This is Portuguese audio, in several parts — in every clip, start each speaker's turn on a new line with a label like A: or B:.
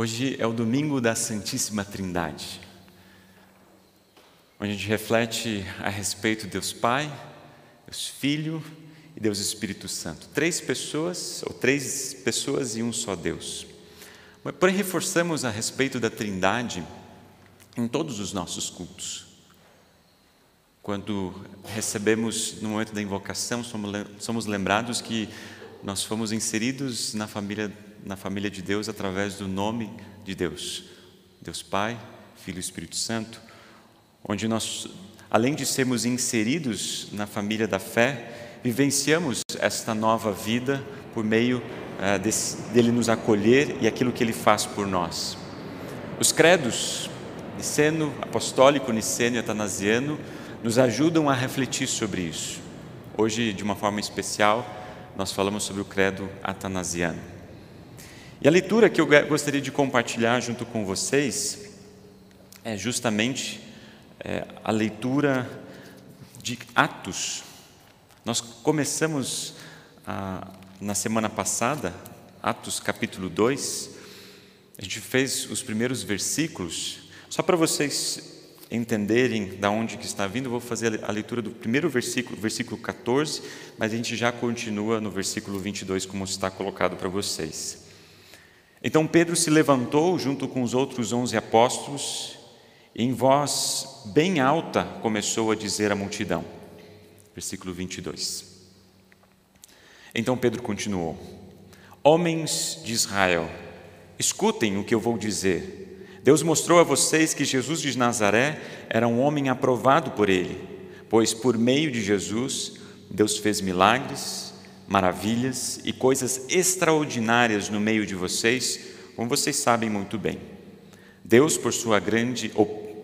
A: Hoje é o domingo da Santíssima Trindade, onde a gente reflete a respeito de Deus Pai, Deus Filho e Deus Espírito Santo. Três pessoas, ou três pessoas e um só Deus. Porém, reforçamos a respeito da Trindade em todos os nossos cultos. Quando recebemos no momento da invocação, somos lembrados que nós fomos inseridos na família na família de Deus através do nome de Deus, Deus Pai, Filho e Espírito Santo, onde nós, além de sermos inseridos na família da fé, vivenciamos esta nova vida por meio uh, desse, dele nos acolher e aquilo que ele faz por nós. Os credos, niceno, apostólico, niceno e atanasiano, nos ajudam a refletir sobre isso. Hoje, de uma forma especial, nós falamos sobre o credo atanasiano. E a leitura que eu gostaria de compartilhar junto com vocês é justamente é, a leitura de Atos. Nós começamos ah, na semana passada, Atos capítulo 2, a gente fez os primeiros versículos, só para vocês entenderem da onde que está vindo, vou fazer a leitura do primeiro versículo, versículo 14, mas a gente já continua no versículo 22, como está colocado para vocês. Então Pedro se levantou junto com os outros onze apóstolos e em voz bem alta começou a dizer à multidão. Versículo 22. Então Pedro continuou: Homens de Israel, escutem o que eu vou dizer. Deus mostrou a vocês que Jesus de Nazaré era um homem aprovado por ele, pois por meio de Jesus Deus fez milagres maravilhas e coisas extraordinárias no meio de vocês, como vocês sabem muito bem. Deus, por sua grande,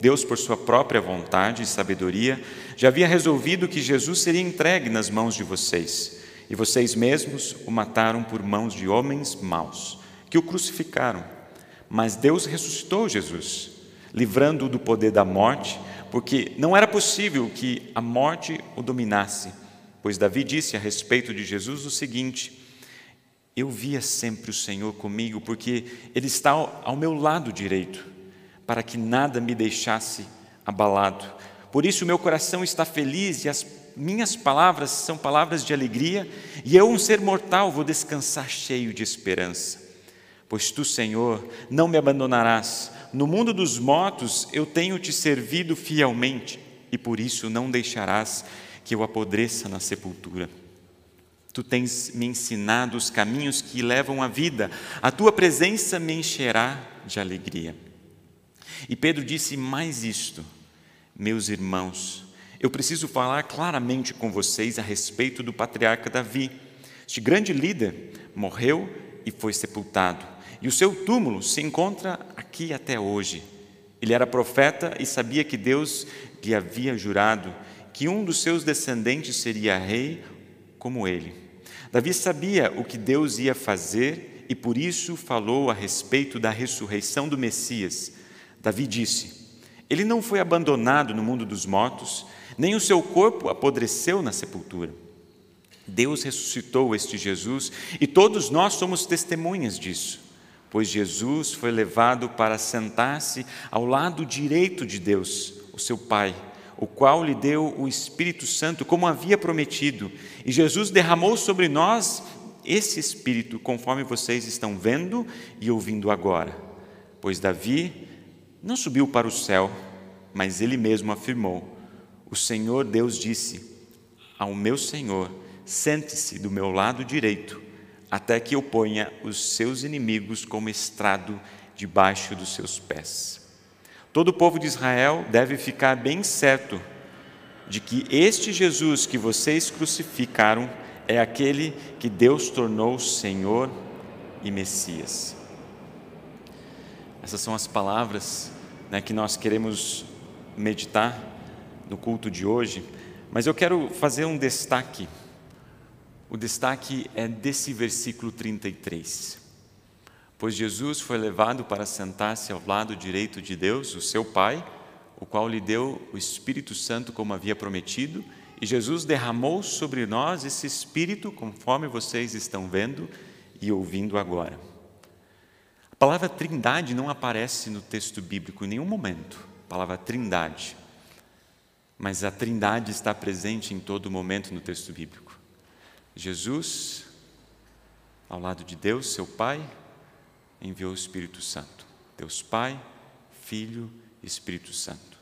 A: Deus, por sua própria vontade e sabedoria, já havia resolvido que Jesus seria entregue nas mãos de vocês, e vocês mesmos o mataram por mãos de homens maus, que o crucificaram. Mas Deus ressuscitou Jesus, livrando-o do poder da morte, porque não era possível que a morte o dominasse Pois Davi disse a respeito de Jesus o seguinte: Eu via sempre o Senhor comigo, porque Ele está ao meu lado direito, para que nada me deixasse abalado. Por isso meu coração está feliz e as minhas palavras são palavras de alegria, e eu, um ser mortal, vou descansar cheio de esperança. Pois tu, Senhor, não me abandonarás. No mundo dos mortos eu tenho te servido fielmente, e por isso não deixarás que eu apodreça na sepultura. Tu tens me ensinado os caminhos que levam à vida, a tua presença me encherá de alegria. E Pedro disse mais isto, meus irmãos, eu preciso falar claramente com vocês a respeito do patriarca Davi. Este grande líder morreu e foi sepultado, e o seu túmulo se encontra aqui até hoje. Ele era profeta e sabia que Deus lhe havia jurado que um dos seus descendentes seria rei como ele. Davi sabia o que Deus ia fazer e por isso falou a respeito da ressurreição do Messias. Davi disse: Ele não foi abandonado no mundo dos mortos, nem o seu corpo apodreceu na sepultura. Deus ressuscitou este Jesus e todos nós somos testemunhas disso, pois Jesus foi levado para sentar-se ao lado direito de Deus, o seu Pai o qual lhe deu o Espírito Santo, como havia prometido. E Jesus derramou sobre nós esse Espírito, conforme vocês estão vendo e ouvindo agora. Pois Davi não subiu para o céu, mas ele mesmo afirmou: O Senhor Deus disse ao meu Senhor: Sente-se do meu lado direito, até que eu ponha os seus inimigos como estrado debaixo dos seus pés. Todo o povo de Israel deve ficar bem certo de que este Jesus que vocês crucificaram é aquele que Deus tornou Senhor e Messias. Essas são as palavras né, que nós queremos meditar no culto de hoje, mas eu quero fazer um destaque. O destaque é desse versículo 33 pois Jesus foi levado para sentar-se ao lado direito de Deus, o seu Pai, o qual lhe deu o Espírito Santo como havia prometido, e Jesus derramou sobre nós esse Espírito, conforme vocês estão vendo e ouvindo agora. A palavra trindade não aparece no texto bíblico em nenhum momento. A palavra trindade. Mas a trindade está presente em todo momento no texto bíblico. Jesus, ao lado de Deus, seu Pai, enviou o Espírito Santo. Deus Pai, Filho Espírito Santo.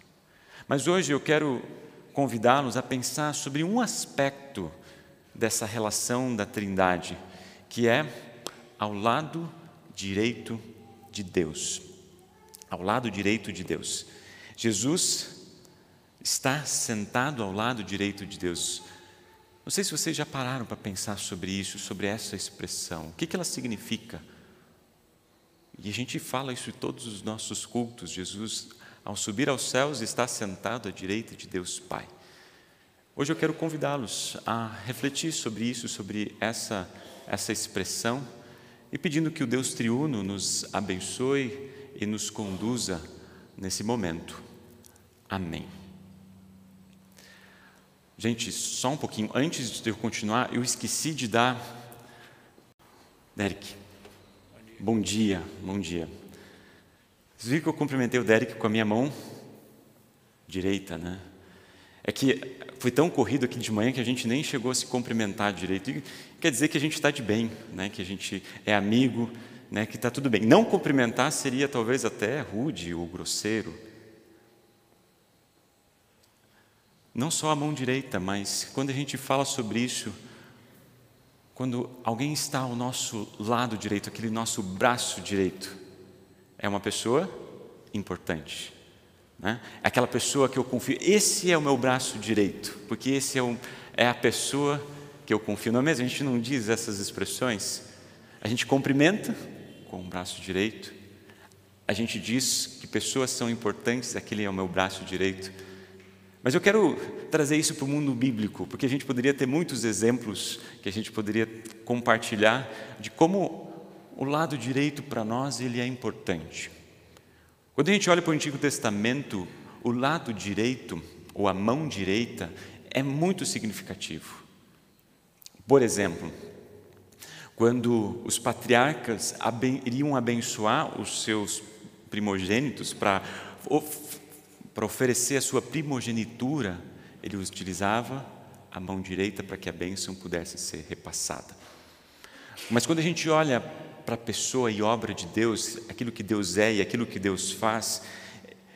A: Mas hoje eu quero convidá-los a pensar sobre um aspecto dessa relação da Trindade, que é ao lado direito de Deus. Ao lado direito de Deus. Jesus está sentado ao lado direito de Deus. Não sei se vocês já pararam para pensar sobre isso, sobre essa expressão. O que ela significa? E a gente fala isso em todos os nossos cultos. Jesus, ao subir aos céus, está sentado à direita de Deus Pai. Hoje eu quero convidá-los a refletir sobre isso, sobre essa, essa expressão, e pedindo que o Deus triuno nos abençoe e nos conduza nesse momento. Amém. Gente, só um pouquinho, antes de eu continuar, eu esqueci de dar. Derek, bom dia, bom dia. Vocês viram que eu cumprimentei o Derek com a minha mão direita, né? É que foi tão corrido aqui de manhã que a gente nem chegou a se cumprimentar direito. E quer dizer que a gente está de bem, né? que a gente é amigo, né? que está tudo bem. Não cumprimentar seria talvez até rude ou grosseiro. Não só a mão direita, mas quando a gente fala sobre isso, quando alguém está ao nosso lado direito, aquele nosso braço direito, é uma pessoa importante. Né? É aquela pessoa que eu confio, esse é o meu braço direito, porque esse é, é a pessoa que eu confio. Não é mesmo? A gente não diz essas expressões. A gente cumprimenta com o braço direito. A gente diz que pessoas são importantes, aquele é o meu braço direito. Mas eu quero trazer isso para o mundo bíblico, porque a gente poderia ter muitos exemplos que a gente poderia compartilhar de como o lado direito para nós ele é importante. Quando a gente olha para o Antigo Testamento, o lado direito, ou a mão direita, é muito significativo. Por exemplo, quando os patriarcas iriam abençoar os seus primogênitos para oferecer a sua primogenitura, ele utilizava a mão direita para que a bênção pudesse ser repassada. Mas quando a gente olha para a pessoa e obra de Deus, aquilo que Deus é e aquilo que Deus faz,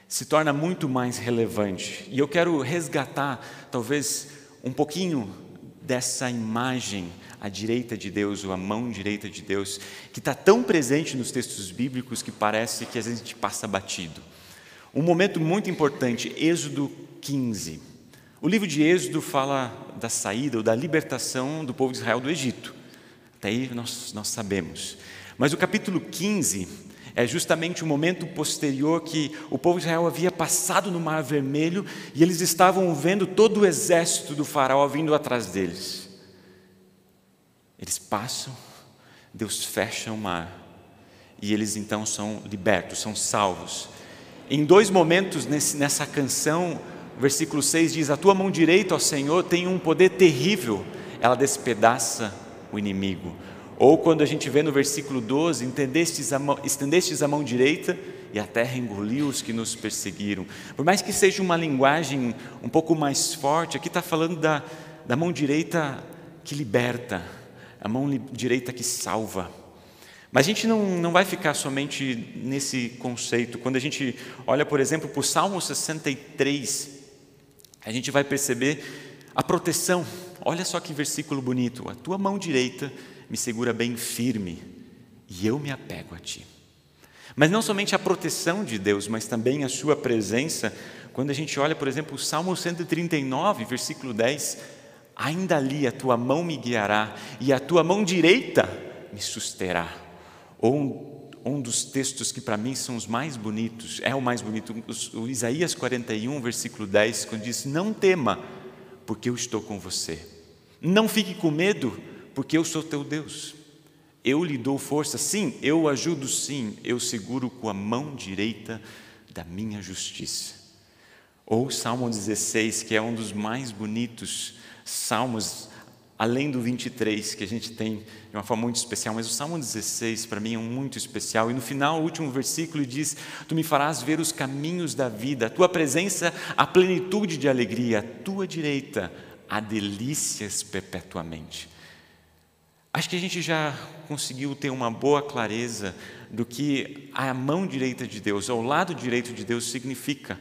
A: se torna muito mais relevante. E eu quero resgatar, talvez, um pouquinho dessa imagem à direita de Deus, ou à mão direita de Deus, que está tão presente nos textos bíblicos que parece que às vezes a gente passa batido. Um momento muito importante, Êxodo 15. O livro de Êxodo fala da saída ou da libertação do povo de Israel do Egito. Até aí nós, nós sabemos. Mas o capítulo 15 é justamente o momento posterior que o povo de Israel havia passado no Mar Vermelho e eles estavam vendo todo o exército do Faraó vindo atrás deles. Eles passam, Deus fecha o mar e eles então são libertos, são salvos. Em dois momentos nesse, nessa canção, o versículo 6 diz: A tua mão direita, ó Senhor, tem um poder terrível, ela despedaça o inimigo. Ou quando a gente vê no versículo 12: estendestes a mão, estendestes a mão direita e a terra engoliu os que nos perseguiram. Por mais que seja uma linguagem um pouco mais forte, aqui está falando da, da mão direita que liberta, a mão direita que salva. Mas a gente não, não vai ficar somente nesse conceito. Quando a gente olha, por exemplo, para o Salmo 63, a gente vai perceber a proteção. Olha só que versículo bonito. A tua mão direita me segura bem firme e eu me apego a Ti. Mas não somente a proteção de Deus, mas também a Sua presença. Quando a gente olha, por exemplo, o Salmo 139, versículo 10, ainda ali a tua mão me guiará e a tua mão direita me susterá. Ou um, um dos textos que para mim são os mais bonitos, é o mais bonito, o Isaías 41, versículo 10, quando diz: Não tema, porque eu estou com você. Não fique com medo, porque eu sou teu Deus. Eu lhe dou força, sim, eu ajudo, sim, eu seguro com a mão direita da minha justiça. Ou Salmo 16, que é um dos mais bonitos salmos além do 23, que a gente tem de uma forma muito especial, mas o Salmo 16 para mim é muito especial. E no final, o último versículo diz: Tu me farás ver os caminhos da vida, a tua presença, a plenitude de alegria, a tua direita, há delícias perpetuamente. Acho que a gente já conseguiu ter uma boa clareza do que a mão direita de Deus, ou o lado direito de Deus significa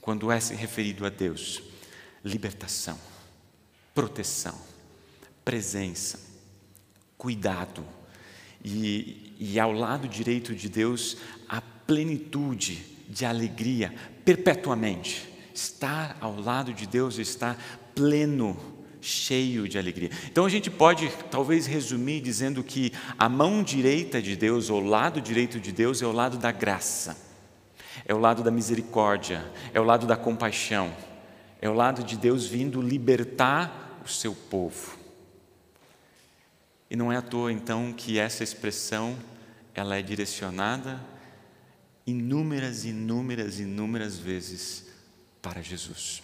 A: quando é referido a Deus: libertação, proteção, presença, cuidado. E, e ao lado direito de Deus, a plenitude de alegria perpetuamente. Estar ao lado de Deus está pleno cheio de alegria. Então a gente pode talvez resumir dizendo que a mão direita de Deus, ou o lado direito de Deus, é o lado da graça, é o lado da misericórdia, é o lado da compaixão, é o lado de Deus vindo libertar o seu povo. E não é à toa então que essa expressão ela é direcionada inúmeras, inúmeras, inúmeras vezes para Jesus.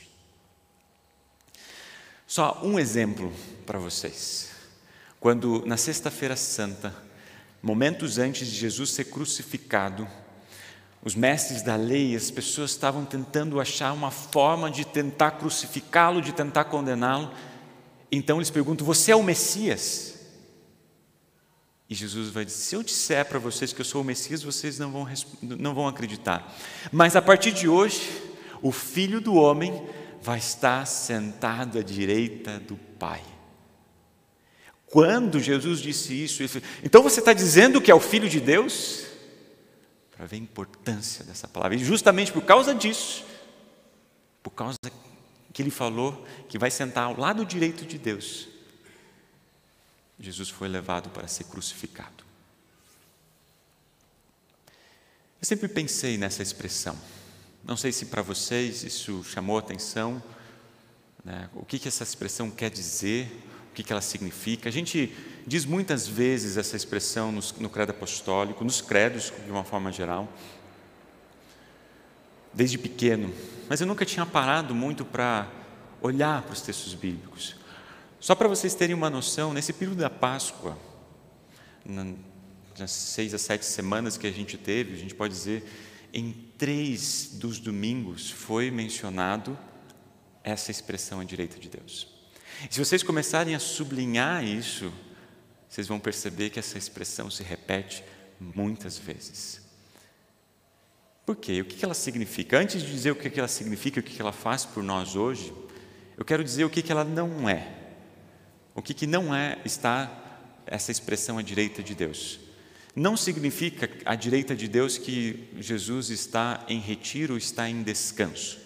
A: Só um exemplo para vocês. Quando na Sexta-feira Santa, momentos antes de Jesus ser crucificado, os mestres da lei, as pessoas estavam tentando achar uma forma de tentar crucificá-lo, de tentar condená-lo. Então eles perguntam: Você é o Messias? E Jesus vai dizer: Se eu disser para vocês que eu sou o Messias, vocês não vão, não vão acreditar. Mas a partir de hoje, o Filho do Homem vai estar sentado à direita do Pai. Quando Jesus disse isso, ele então você está dizendo que é o Filho de Deus? Para ver a importância dessa palavra. E justamente por causa disso, por causa que ele falou que vai sentar ao lado direito de Deus, Jesus foi levado para ser crucificado. Eu sempre pensei nessa expressão. Não sei se para vocês isso chamou atenção, né? o que, que essa expressão quer dizer, o que, que ela significa. A gente diz muitas vezes essa expressão no, no credo apostólico, nos credos de uma forma geral, desde pequeno, mas eu nunca tinha parado muito para olhar para os textos bíblicos. Só para vocês terem uma noção, nesse período da Páscoa, nas seis a sete semanas que a gente teve, a gente pode dizer em três dos domingos foi mencionado essa expressão à direita de Deus. E se vocês começarem a sublinhar isso, vocês vão perceber que essa expressão se repete muitas vezes. Por quê? O que ela significa? Antes de dizer o que ela significa, o que ela faz por nós hoje, eu quero dizer o que ela não é. O que não é está essa expressão à direita de Deus. Não significa à direita de Deus que Jesus está em retiro, está em descanso.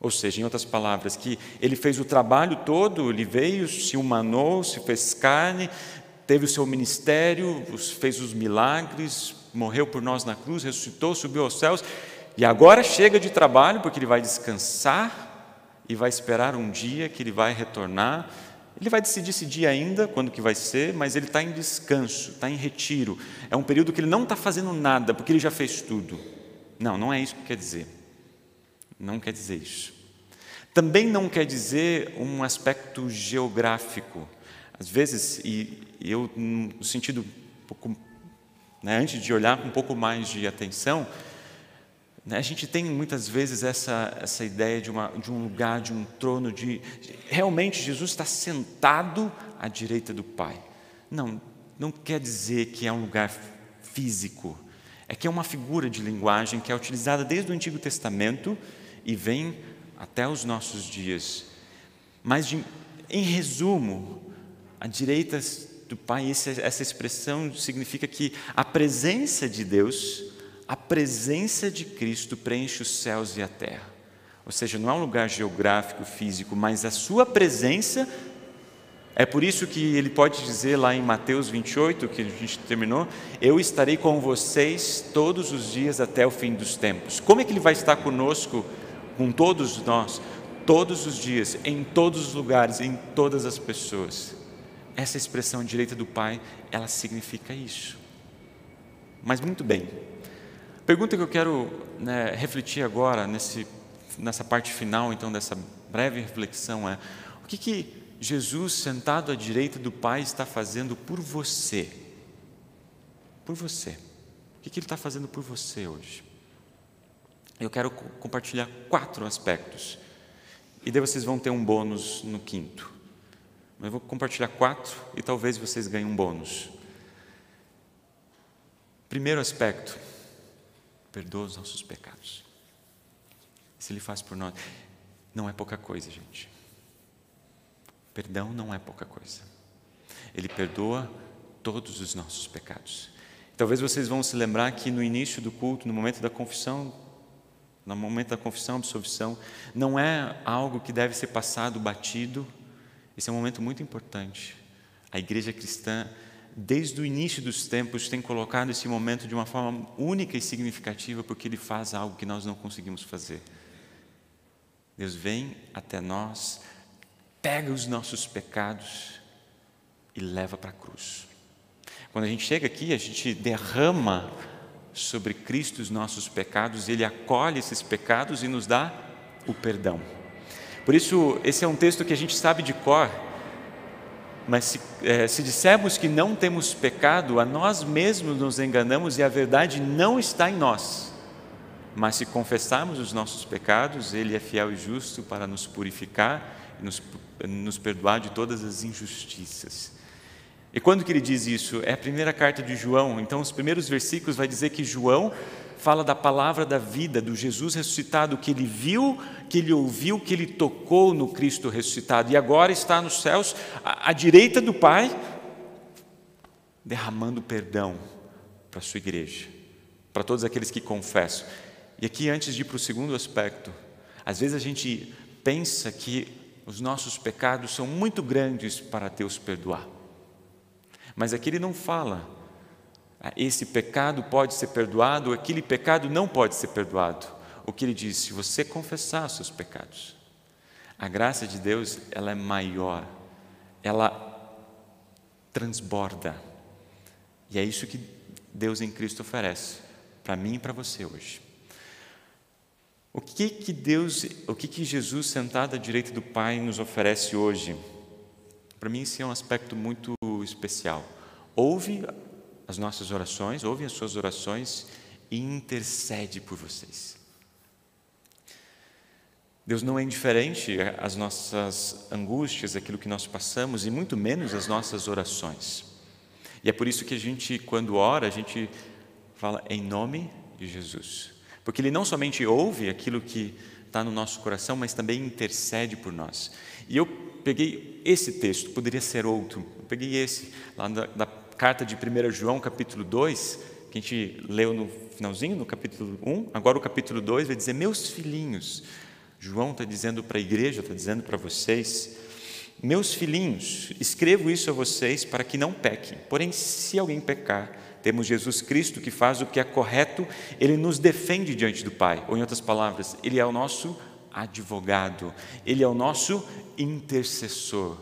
A: Ou seja, em outras palavras, que ele fez o trabalho todo, ele veio, se humanou, se fez carne, teve o seu ministério, fez os milagres, morreu por nós na cruz, ressuscitou, subiu aos céus, e agora chega de trabalho, porque ele vai descansar e vai esperar um dia que ele vai retornar ele vai decidir esse dia ainda, quando que vai ser, mas ele está em descanso, está em retiro. É um período que ele não está fazendo nada, porque ele já fez tudo. Não, não é isso que quer dizer. Não quer dizer isso. Também não quer dizer um aspecto geográfico. Às vezes, e eu, no sentido, um pouco, né, antes de olhar com um pouco mais de atenção, a gente tem muitas vezes essa, essa ideia de, uma, de um lugar, de um trono, de realmente Jesus está sentado à direita do Pai. Não, não quer dizer que é um lugar físico, é que é uma figura de linguagem que é utilizada desde o Antigo Testamento e vem até os nossos dias. Mas, de, em resumo, a direita do Pai, essa expressão significa que a presença de Deus a presença de Cristo preenche os céus e a terra. Ou seja, não é um lugar geográfico, físico, mas a sua presença. É por isso que ele pode dizer lá em Mateus 28, que a gente terminou: Eu estarei com vocês todos os dias até o fim dos tempos. Como é que ele vai estar conosco, com todos nós, todos os dias, em todos os lugares, em todas as pessoas? Essa expressão direita do Pai, ela significa isso. Mas muito bem, pergunta que eu quero né, refletir agora, nesse, nessa parte final, então, dessa breve reflexão é: o que, que Jesus, sentado à direita do Pai, está fazendo por você. Por você. O que Ele está fazendo por você hoje? Eu quero compartilhar quatro aspectos. E daí vocês vão ter um bônus no quinto. Mas eu vou compartilhar quatro e talvez vocês ganhem um bônus. Primeiro aspecto, perdoa os nossos pecados. Se Ele faz por nós, não é pouca coisa, gente. Perdão não é pouca coisa. Ele perdoa todos os nossos pecados. Talvez vocês vão se lembrar que no início do culto, no momento da confissão, no momento da confissão, absolvição, não é algo que deve ser passado batido. Esse é um momento muito importante. A igreja cristã, desde o início dos tempos, tem colocado esse momento de uma forma única e significativa, porque ele faz algo que nós não conseguimos fazer. Deus vem até nós, pega os nossos pecados e leva para a cruz. Quando a gente chega aqui, a gente derrama sobre Cristo os nossos pecados, Ele acolhe esses pecados e nos dá o perdão. Por isso, esse é um texto que a gente sabe de cor, mas se, é, se dissermos que não temos pecado, a nós mesmos nos enganamos e a verdade não está em nós. Mas se confessarmos os nossos pecados, Ele é fiel e justo para nos purificar e nos, nos perdoar de todas as injustiças. E quando que ele diz isso? É a primeira carta de João. Então, os primeiros versículos vai dizer que João fala da palavra da vida, do Jesus ressuscitado, que ele viu, que ele ouviu, que ele tocou no Cristo ressuscitado. E agora está nos céus, à, à direita do Pai, derramando perdão para a sua igreja, para todos aqueles que confessam. E aqui, antes de ir para o segundo aspecto, às vezes a gente pensa que os nossos pecados são muito grandes para Deus perdoar. Mas aqui ele não fala, esse pecado pode ser perdoado, aquele pecado não pode ser perdoado. O que ele diz, se você confessar seus pecados, a graça de Deus, ela é maior, ela transborda. E é isso que Deus em Cristo oferece para mim e para você hoje. O que que Deus, o que que Jesus sentado à direita do Pai nos oferece hoje? Para mim, esse é um aspecto muito especial. Ouve as nossas orações, ouve as suas orações e intercede por vocês. Deus não é indiferente às nossas angústias, aquilo que nós passamos, e muito menos às nossas orações. E é por isso que a gente, quando ora, a gente fala em nome de Jesus. Porque Ele não somente ouve aquilo que está no nosso coração, mas também intercede por nós. E eu peguei esse texto, poderia ser outro, eu peguei esse, lá da, da carta de 1 João, capítulo 2, que a gente leu no finalzinho, no capítulo 1, agora o capítulo 2 vai dizer: Meus filhinhos, João está dizendo para a igreja, está dizendo para vocês, meus filhinhos, escrevo isso a vocês para que não pequem, porém, se alguém pecar, temos Jesus Cristo que faz o que é correto, ele nos defende diante do Pai, ou em outras palavras, ele é o nosso advogado, ele é o nosso intercessor.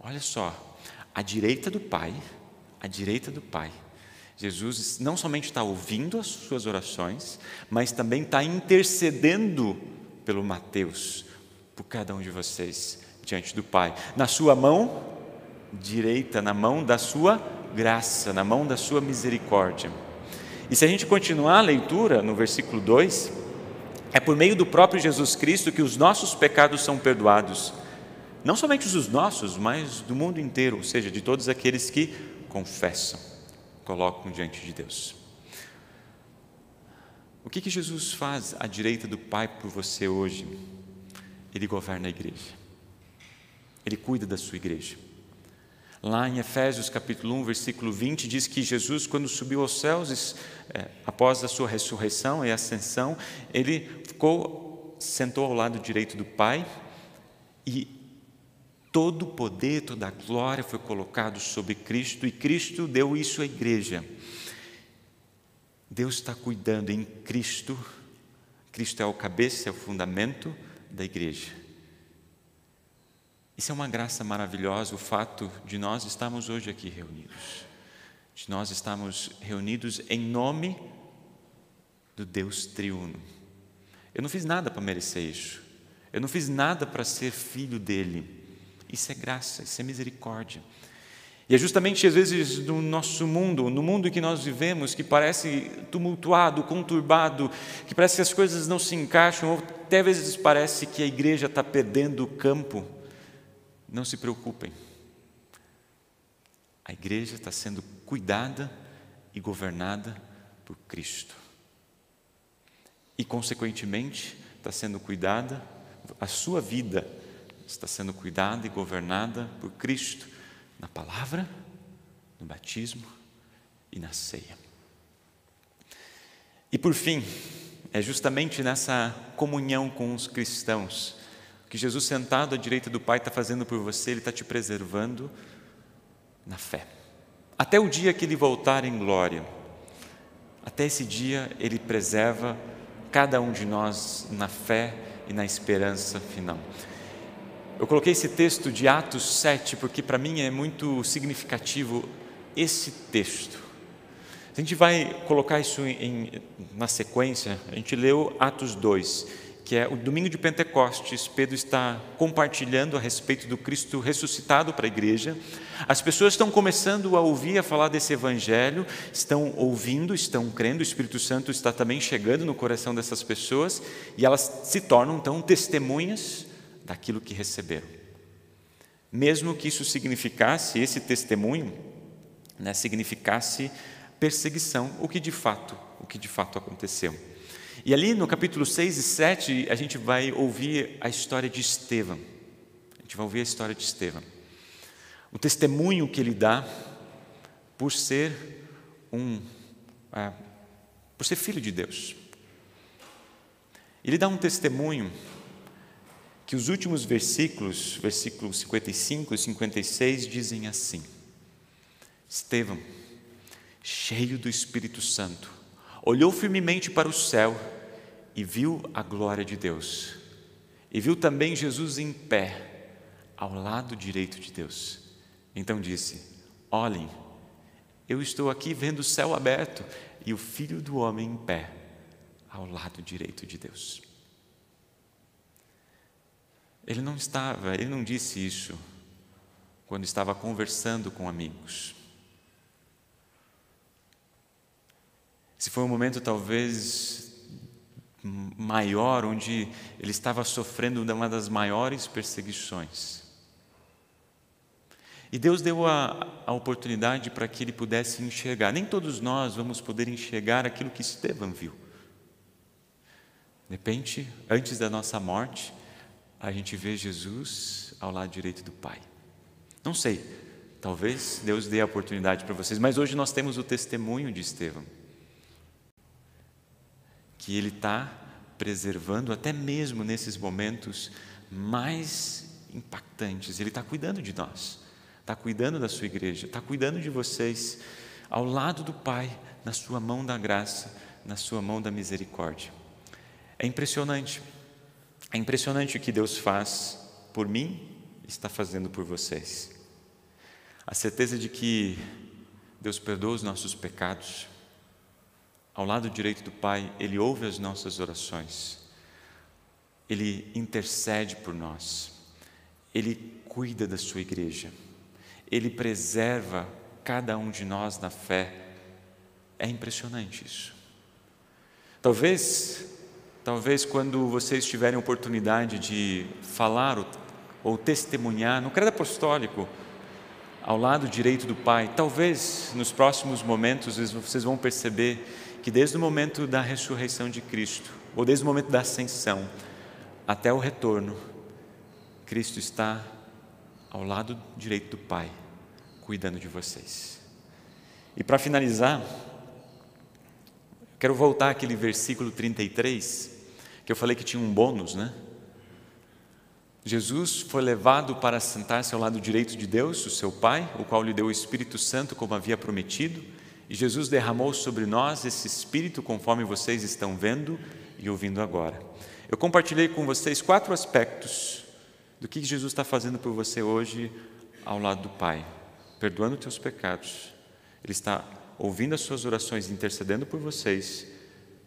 A: Olha só, à direita do Pai, à direita do Pai, Jesus não somente está ouvindo as suas orações, mas também está intercedendo pelo Mateus, por cada um de vocês, diante do Pai. Na sua mão direita, na mão da sua graça, na mão da sua misericórdia. E se a gente continuar a leitura no versículo 2, é por meio do próprio Jesus Cristo que os nossos pecados são perdoados. Não somente os nossos, mas do mundo inteiro, ou seja, de todos aqueles que confessam, colocam diante de Deus. O que, que Jesus faz à direita do Pai por você hoje? Ele governa a igreja. Ele cuida da sua igreja. Lá em Efésios capítulo 1, versículo 20, diz que Jesus, quando subiu aos céus, é, após a sua ressurreição e ascensão, ele ficou, sentou ao lado direito do Pai e todo o poder, toda a glória foi colocado sobre Cristo e Cristo deu isso à igreja. Deus está cuidando em Cristo, Cristo é o cabeça, é o fundamento da igreja. Isso é uma graça maravilhosa, o fato de nós estarmos hoje aqui reunidos, de nós estarmos reunidos em nome do Deus triuno. Eu não fiz nada para merecer isso, eu não fiz nada para ser filho dele, Isso é graça, isso é misericórdia. E é justamente às vezes no nosso mundo, no mundo que nós vivemos, que parece tumultuado, conturbado, que parece que as coisas não se encaixam, ou até às vezes parece que a igreja está perdendo o campo. Não se preocupem. A igreja está sendo cuidada e governada por Cristo. E, consequentemente, está sendo cuidada, a sua vida está sendo cuidada e governada por Cristo na palavra, no batismo e na ceia. E por fim, é justamente nessa comunhão com os cristãos que Jesus, sentado à direita do Pai, está fazendo por você, Ele está te preservando na fé. Até o dia que Ele voltar em glória, até esse dia Ele preserva cada um de nós na fé e na esperança final. Eu coloquei esse texto de Atos 7 porque para mim é muito significativo esse texto. A gente vai colocar isso em, na sequência, a gente leu Atos 2, que é o domingo de Pentecostes, Pedro está compartilhando a respeito do Cristo ressuscitado para a igreja. As pessoas estão começando a ouvir a falar desse evangelho, estão ouvindo, estão crendo, o Espírito Santo está também chegando no coração dessas pessoas e elas se tornam então testemunhas daquilo que receberam. Mesmo que isso significasse, esse testemunho, né, significasse perseguição, o que de fato, o que de fato aconteceu. E ali no capítulo 6 e 7, a gente vai ouvir a história de Estevão. A gente vai ouvir a história de Estevão. O testemunho que ele dá por ser um é, por ser filho de Deus. Ele dá um testemunho que os últimos versículos, versículos 55 e 56, dizem assim: Estevão, cheio do Espírito Santo, olhou firmemente para o céu e viu a glória de Deus. E viu também Jesus em pé, ao lado direito de Deus. Então disse: Olhem, eu estou aqui vendo o céu aberto e o filho do homem em pé, ao lado direito de Deus. Ele não estava, ele não disse isso quando estava conversando com amigos. Se foi um momento talvez maior, onde ele estava sofrendo uma das maiores perseguições. E Deus deu a, a oportunidade para que ele pudesse enxergar. Nem todos nós vamos poder enxergar aquilo que Estevão viu. De repente, antes da nossa morte, a gente vê Jesus ao lado direito do Pai. Não sei, talvez Deus dê a oportunidade para vocês, mas hoje nós temos o testemunho de Estevão, que ele está preservando até mesmo nesses momentos mais impactantes, ele está cuidando de nós, está cuidando da sua igreja, está cuidando de vocês, ao lado do Pai, na sua mão da graça, na sua mão da misericórdia. É impressionante. É impressionante o que Deus faz por mim está fazendo por vocês. A certeza de que Deus perdoa os nossos pecados. Ao lado direito do Pai, Ele ouve as nossas orações. Ele intercede por nós. Ele cuida da sua igreja. Ele preserva cada um de nós na fé. É impressionante isso. Talvez Talvez quando vocês tiverem oportunidade de falar ou, testemunhar no credo apostólico, ao lado direito do Pai, talvez nos próximos momentos vocês vão perceber que desde o momento da ressurreição de Cristo, ou desde o momento da ascensão até o retorno, Cristo está ao lado direito do Pai, cuidando de vocês. E para finalizar, quero voltar àquele versículo 33, que eu falei que tinha um bônus, né? Jesus foi levado para sentar-se ao lado direito de Deus, o seu Pai, o qual lhe deu o Espírito Santo como havia prometido, e Jesus derramou sobre nós esse Espírito, conforme vocês estão vendo e ouvindo agora. Eu compartilhei com vocês quatro aspectos do que Jesus está fazendo por você hoje ao lado do Pai, perdoando teus pecados. Ele está ouvindo as suas orações, intercedendo por vocês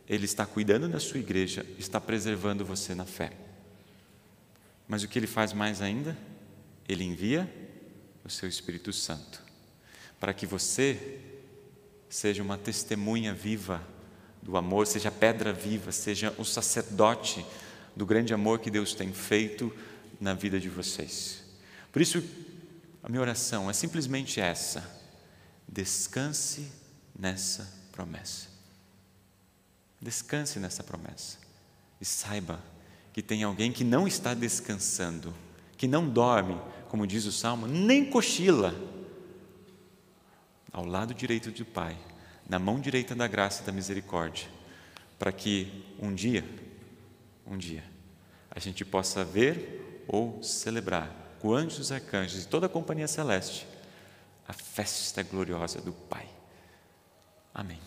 A: ele está cuidando da sua igreja, está preservando você na fé. Mas o que ele faz mais ainda? Ele envia o seu Espírito Santo para que você seja uma testemunha viva do amor, seja pedra viva, seja o sacerdote do grande amor que Deus tem feito na vida de vocês. Por isso, a minha oração é simplesmente essa: descanse nessa promessa. Descanse nessa promessa e saiba que tem alguém que não está descansando, que não dorme, como diz o salmo, nem cochila, ao lado direito do Pai, na mão direita da graça e da misericórdia, para que um dia, um dia, a gente possa ver ou celebrar com anjos, arcanjos e toda a companhia celeste a festa gloriosa do Pai. Amém.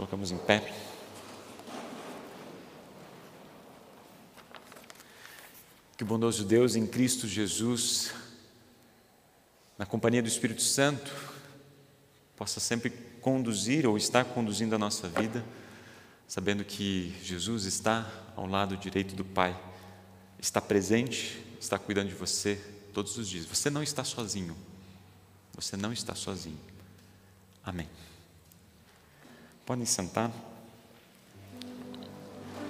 A: Colocamos em pé. Que o bondoso Deus em Cristo Jesus, na companhia do Espírito Santo, possa sempre conduzir ou estar conduzindo a nossa vida, sabendo que Jesus está ao lado direito do Pai, está presente, está cuidando de você todos os dias. Você não está sozinho. Você não está sozinho. Amém. Podem sentar.